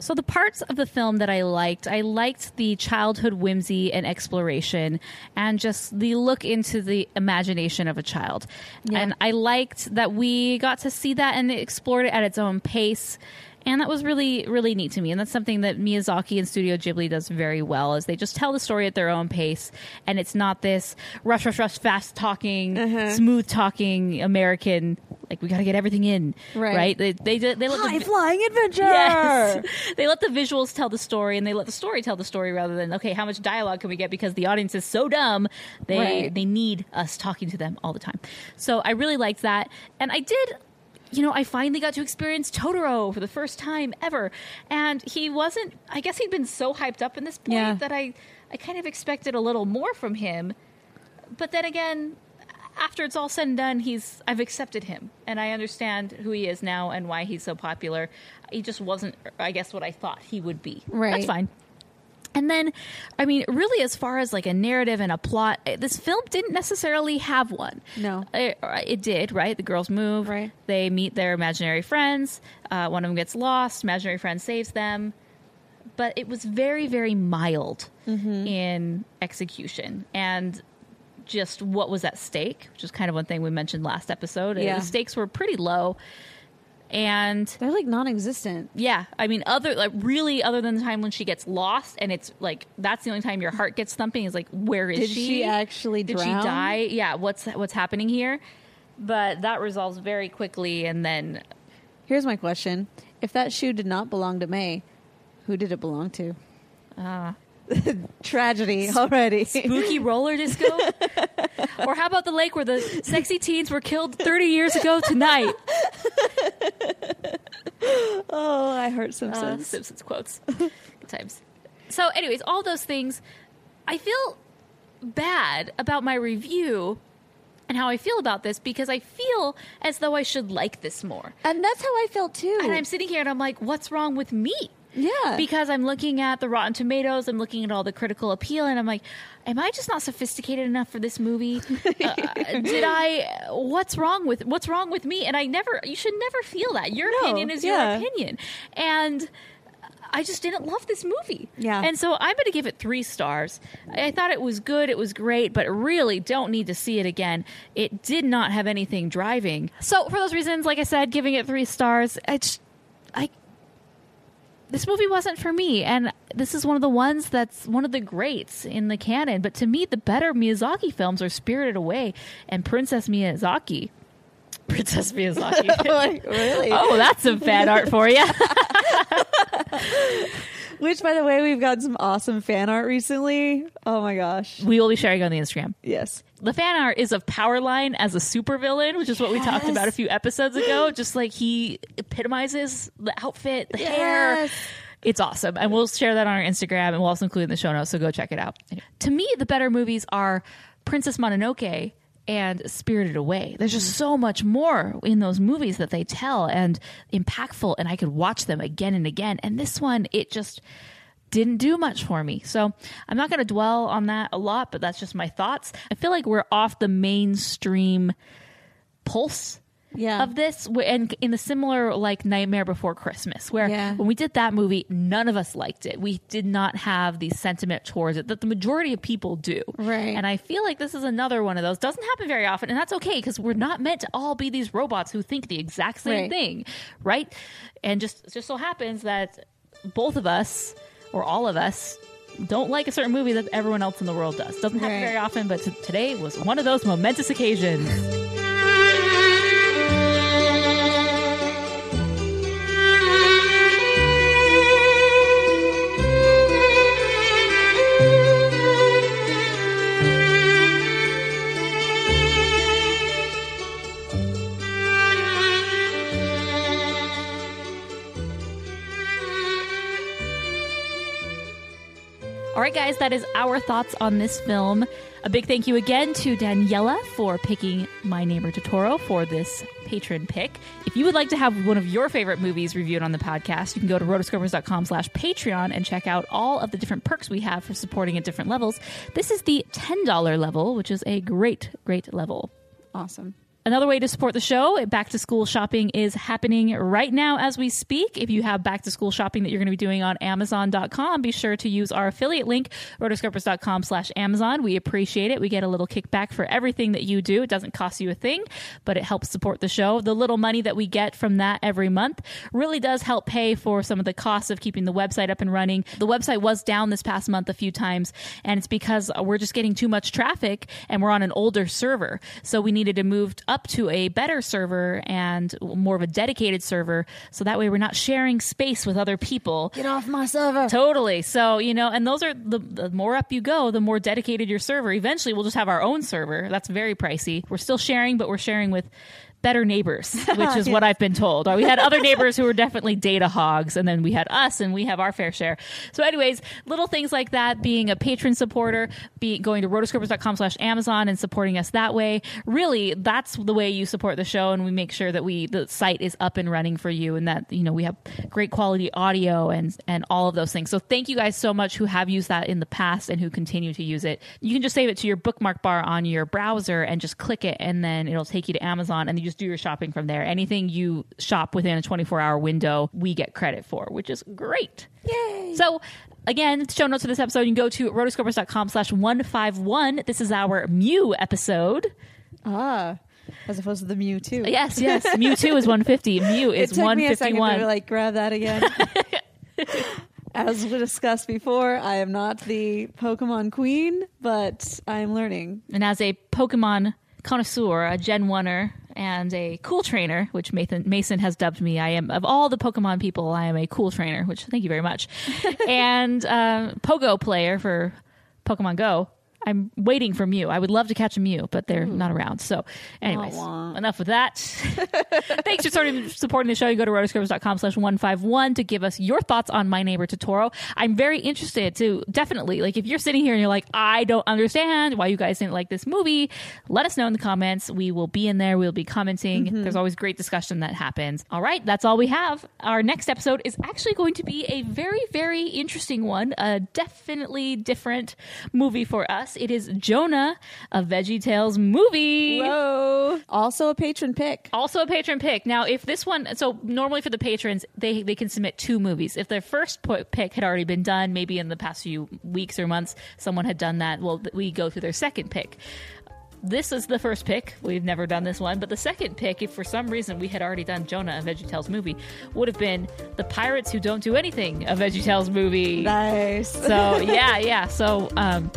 So the parts of the film that I liked, I liked the childhood whimsy and exploration and just the look into the imagination of a child. Yeah. And I liked that we got to see that and explored it at its own pace and that was really really neat to me and that's something that miyazaki and studio ghibli does very well is they just tell the story at their own pace and it's not this rush rush rush fast talking uh-huh. smooth talking american like we got to get everything in Right. right they they, they let High the, flying adventure. Yes. (laughs) they let the visuals tell the story and they let the story tell the story rather than okay how much dialogue can we get because the audience is so dumb they Right. they need us talking to them all the time so i really liked that and i did you know, I finally got to experience Totoro for the first time ever. And he wasn't, I guess he'd been so hyped up in this point Yeah. that I, I kind of expected a little more from him. But then again, after it's all said and done, he's, I've accepted him and I understand who he is now and why he's so popular. He just wasn't, I guess, what I thought he would be. Right. That's fine. And then, I mean, really, as far as like a narrative and a plot, eh, this film didn't necessarily have one. No. It, it did, right? The girls move. Right. They meet their imaginary friends. Uh, one of them gets lost. Imaginary friend saves them. But it was very, very mild Mm-hmm. in execution and just what was at stake, which is kind of one thing we mentioned last episode. Yeah. The stakes were pretty low. And They're like non-existent. yeah, I mean, other like really, other than the time when she gets lost, and it's like that's the only time your heart gets thumping. Is like, where is she? Did she? she actually Did drown? she die? Yeah. What's what's happening here? But that resolves very quickly, and then Here's my question: If that shoe did not belong to May, who did it belong to? uh, (laughs) Tragedy already. spooky roller disco. (laughs) or how about the lake where the sexy teens were killed 30 years ago tonight? oh, I Uh, Simpsons. Simpsons quotes. Good times. So, anyways, all those things, I feel bad about my review and how I feel about this because I feel as though I should like this more. and that's how I felt too. And I'm sitting here and I'm like, what's wrong with me? Yeah, Because I'm looking at the Rotten Tomatoes, I'm looking at all the critical appeal, and I'm like, am I just not sophisticated enough for this movie? (laughs) uh, did I? What's wrong with what's wrong with me? And I never. You should never feel that. Your No, opinion is yeah. your opinion, and. I just didn't love this movie. Yeah. And so I'm going to give it three stars. I thought it was good. It was great, but really don't need to see it again. It did not have anything driving. So for those reasons, like I said, giving it three stars, I just, I this movie wasn't for me and this is one of the ones that's one of the greats in the canon but to me the better miyazaki films are spirited away and princess miyazaki (laughs) princess miyazaki (laughs) like, really. oh that's some fan art for you (laughs) Which, by the way, we've gotten some awesome fan art recently. Oh my gosh. we will be sharing on the instagram Yes. The fan art is of Powerline as a supervillain, which is what we talked about a few episodes ago. (gasps) Just like he epitomizes the outfit, the hair. It's awesome. And we'll share that on our Instagram and we'll also include it in the show notes, so go check it out. To me, the better movies are Princess Mononoke and Spirited Away. There's just mm. so much more in those movies that they tell and impactful, and I could watch them again and again. And this one, it just didn't do much for me. So I'm not going to dwell on that a lot, but that's just my thoughts. I feel like we're off the mainstream pulse Yeah. of this and in the similar like nightmare before christmas where Yeah. when we did that movie none of us liked it we did not have the sentiment towards it that the majority of people do Right. and i feel like this is another one of those doesn't happen very often and that's okay because we're not meant to all be these robots who think the exact same Right. thing right and just just so happens that both of us or all of us don't like a certain movie that everyone else in the world does. Doesn't happen Right. very often, but t- today was one of those momentous occasions. Right, guys, that is our thoughts on this film. A big thank you again to Daniela for picking My Neighbor Totoro for this patron pick. If you would like to have one of your favorite movies reviewed on the podcast, you can go to rotoscopers.com slash Patreon and check out all of the different perks we have for supporting at different levels. This is the $10 level, which is a great, great level. Awesome. Another way to support the show, back to school shopping is happening right now as we speak. If you have back to school shopping that you're going to be doing on Amazon.com, be sure to use our affiliate link, rotoscopers.com slash Amazon. We appreciate it. We get a little kickback for everything that you do. It doesn't cost you a thing, but it helps support the show. The little money that we get from that every month really does help pay for some of the costs of keeping the website up and running. The website was down this past month a few times, and it's because we're just getting too much traffic and we're on an older server. So we needed to move up to a better server and more of a dedicated server. So that way we're not sharing space with other people. Get off my server. Totally. So, you know, and those are the, the more up you go, the more dedicated your server. Eventually, we'll just have our own server. That's very pricey. We're still sharing, but we're sharing with better neighbors, (laughs) which is what I've been told. We had other neighbors who were definitely data hogs, and then we had us, and we have our fair share. So, anyways, little things like that, being a patron supporter, be going to rotoscopers.com slash Amazon and supporting us that way. Really, that's the way you support the show, and we make sure that we the site is up and running for you, and that you know we have great quality audio and and all of those things. So, thank you guys so much who have used that in the past and who continue to use it. You can just save it to your bookmark bar on your browser and just click it, and then it'll take you to Amazon, and you just do your shopping from there. Anything you shop within a 24 hour window, we get credit for, which is great. Yay. So again, show notes for this episode, you can go to rotoscopers.com slash 151. This is our Mew episode. Ah, as opposed to the Mewtwo. Yes, yes. Mewtwo is 150. (laughs) Mew It is took me a second 151. to like grab that again. (laughs) As we discussed before, I am not the Pokemon queen, but I am learning. and as a Pokemon connoisseur, a Gen 1er, and a cool trainer, which Mason, Mason has dubbed me, I am, of all the Pokemon people, I am a cool trainer, which thank you very much. (laughs) and uh, Pogo player for Pokemon Go. I'm waiting for Mew. I would love to catch a Mew, but they're hmm. not around. So, anyways, enough with that. (laughs) Thanks for of supporting the show. You go to rotoscopers.com slash 151 to give us your thoughts on My Neighbor Totoro. I'm very interested to definitely, like, if you're sitting here and you're like, I don't understand why you guys didn't like this movie, let us know in the comments. We will be in there. We'll be commenting. Mm-hmm. There's always great discussion that happens. All right, that's all we have. Our next episode is actually going to be a very, very interesting one, a definitely different movie for us. It is Jonah, a Veggie Tales movie. Whoa! Also a patron pick. Also a patron pick. Now, if this one, so normally for the patrons, they they can submit two movies. If their first pick had already been done, maybe in the past few weeks or months, someone had done that. Well, we go through their second pick. This is the first pick. We've never done this one, but the second pick, if for some reason we had already done Jonah, a VeggieTales movie, would have been the Pirates Who Don't Do Anything, a VeggieTales movie. Nice. So yeah, yeah. So um,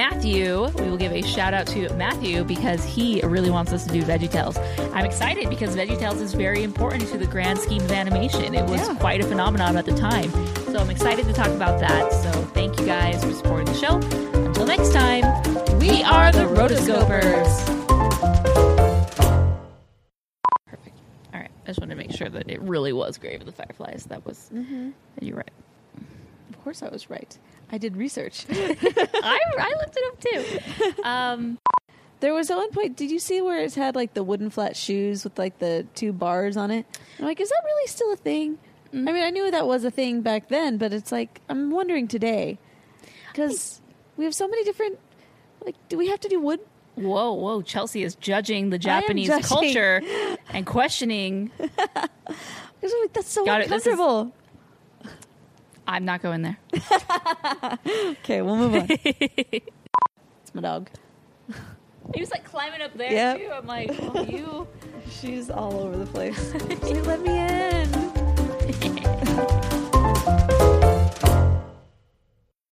Matthew, we will give a shout out to Matthew because he really wants us to do VeggieTales. I'm excited because VeggieTales is very important to the grand scheme of animation. It was Yeah. quite a phenomenon at the time, so I'm excited to talk about that. So thank you guys for supporting the show. Until next time, we are the Rotoscopers. Perfect. All right. I just wanted to make sure that it really was Grave of the Fireflies. That was. Mm-hmm. You're right. of course, I was right. I did research. (laughs) I, I looked it up too. Um, there was at one point. Did you see where it had like the wooden flat shoes with like the two bars on it? I'm like, is that really still a thing? I mean, I knew that was a thing back then, but it's like I'm wondering today because we have so many different. Like, do we have to do wood? whoa, whoa! Chelsea is judging the Japanese judging. culture and questioning. (laughs) Because I'm like, that's so Got. Uncomfortable. I'm not going there. (laughs) Okay, we'll move on. (laughs) it's my dog. He was like climbing up there Yep. too. I'm like, oh, you. (laughs) She's all over the place. She's like, let me in.